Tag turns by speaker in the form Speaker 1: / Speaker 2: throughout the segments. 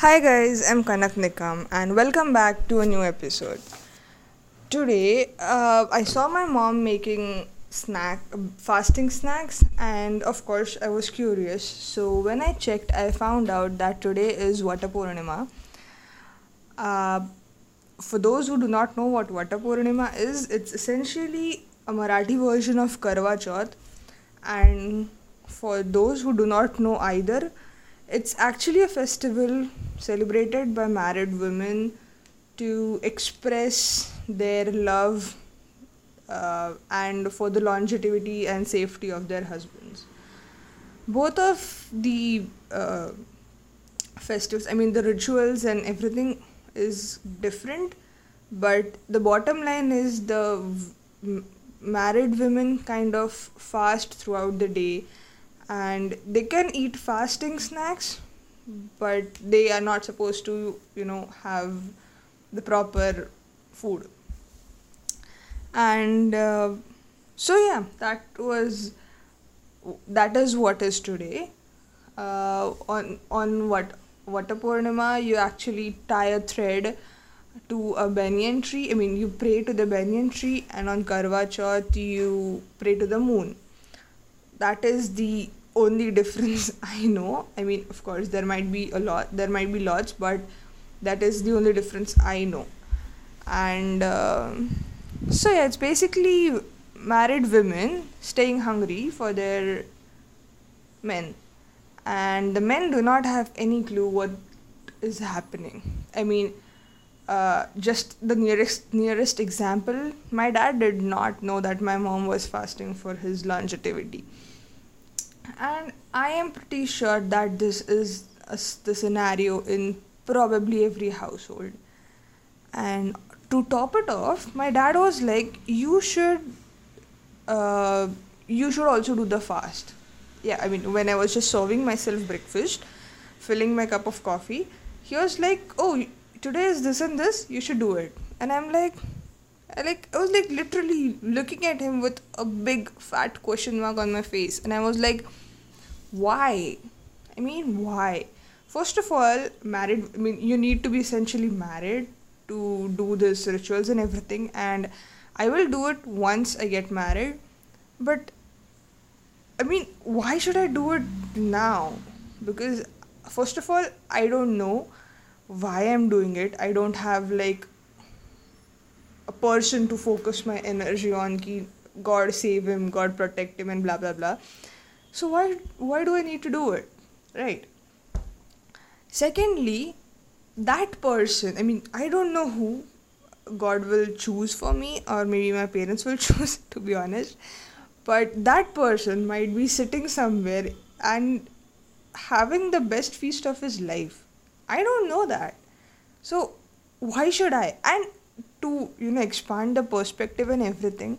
Speaker 1: Hi guys, I'm Kanak Nikam and welcome back to a new episode. Today, uh, I saw my mom making snack fasting snacks and of course I was curious. So when I checked, I found out that today is Vata. Uh, for those who do not know what Vata is, it's essentially a Marathi version of Karva Chauth and for those who do not know either, it's actually a festival celebrated by married women to express their love uh, and for the longevity and safety of their husbands. Both of the uh, festivals, I mean, the rituals and everything is different, but the bottom line is the v- married women kind of fast throughout the day and they can eat fasting snacks but they are not supposed to you know have the proper food. And uh, so yeah that was that is what is today. Uh, on on what Vata Purnima you actually tie a thread to a banyan tree. I mean you pray to the banyan tree and on Karwa Chauth you pray to the moon. That is the only difference I know. I mean, of course, there might be a lot, there might be lots, but that is the only difference I know. And uh, so, yeah, it's basically married women staying hungry for their men, and the men do not have any clue what is happening. I mean, uh, just the nearest nearest example, my dad did not know that my mom was fasting for his longevity and I am pretty sure that this is a, the scenario in probably every household. And to top it off, my dad was like, "You should, uh, you should also do the fast." Yeah, I mean, when I was just serving myself breakfast, filling my cup of coffee, he was like, "Oh, today is this and this. You should do it." And I'm like, I like I was like literally looking at him with a big fat question mark on my face, and I was like, "Why? I mean, why? First of all, married. I mean, you need to be essentially married to do this rituals and everything, and I will do it once I get married. But I mean, why should I do it now? Because first of all, I don't know why I'm doing it. I don't have like a person to focus my energy on ki god save him god protect him and blah blah blah so why why do i need to do it? Right. Secondly that person i mean i don't know who god will choose for me or maybe my parents will choose to be honest. But that person might be sitting somewhere and having the best feast of his life. I don't know that. So why should i? And to you know expand the perspective and everything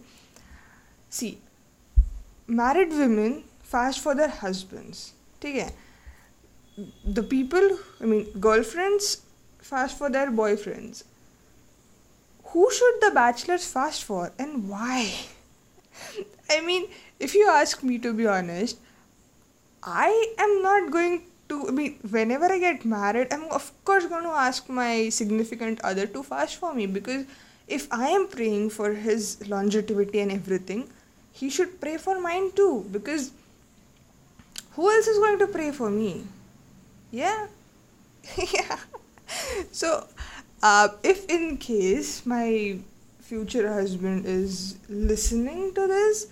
Speaker 1: see married women fast for their husbands ठीक है the people i mean girlfriends fast for their boyfriends who should the bachelors fast for and why i mean if you ask me to be honest i am not going to I mean, whenever I get married, I'm of course going to ask my significant other to fast for me because if I am praying for his longevity and everything, he should pray for mine too because who else is going to pray for me? Yeah, yeah. So, uh, if in case my future husband is listening to this,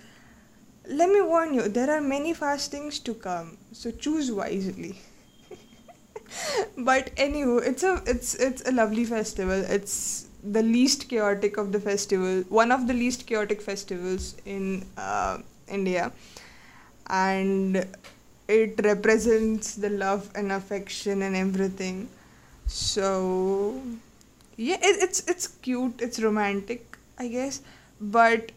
Speaker 1: let me warn you there are many fastings to come. So choose wisely. But anyway it's a it's it's a lovely festival. It's the least chaotic of the festival one of the least chaotic festivals in uh, india. And it represents the love and affection and everything so yeah it, it's it's cute it's romantic i guess but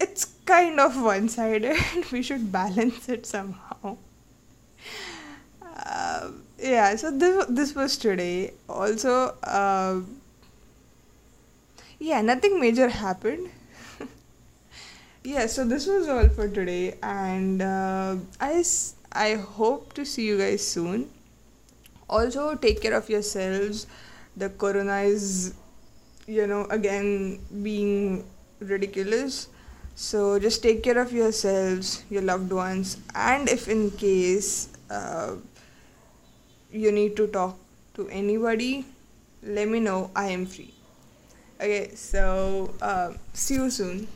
Speaker 1: it's kind of one sided. we should balance it somehow. Uh, yeah, so this, this was today. Also, uh, yeah, nothing major happened. yeah, so this was all for today, and uh, I, I hope to see you guys soon. Also take care of yourselves. The corona is you know again being ridiculous. So just take care of yourselves your loved ones. And if in case uh, you need to talk to anybody let me know. I am free. Okay so uh, see you soon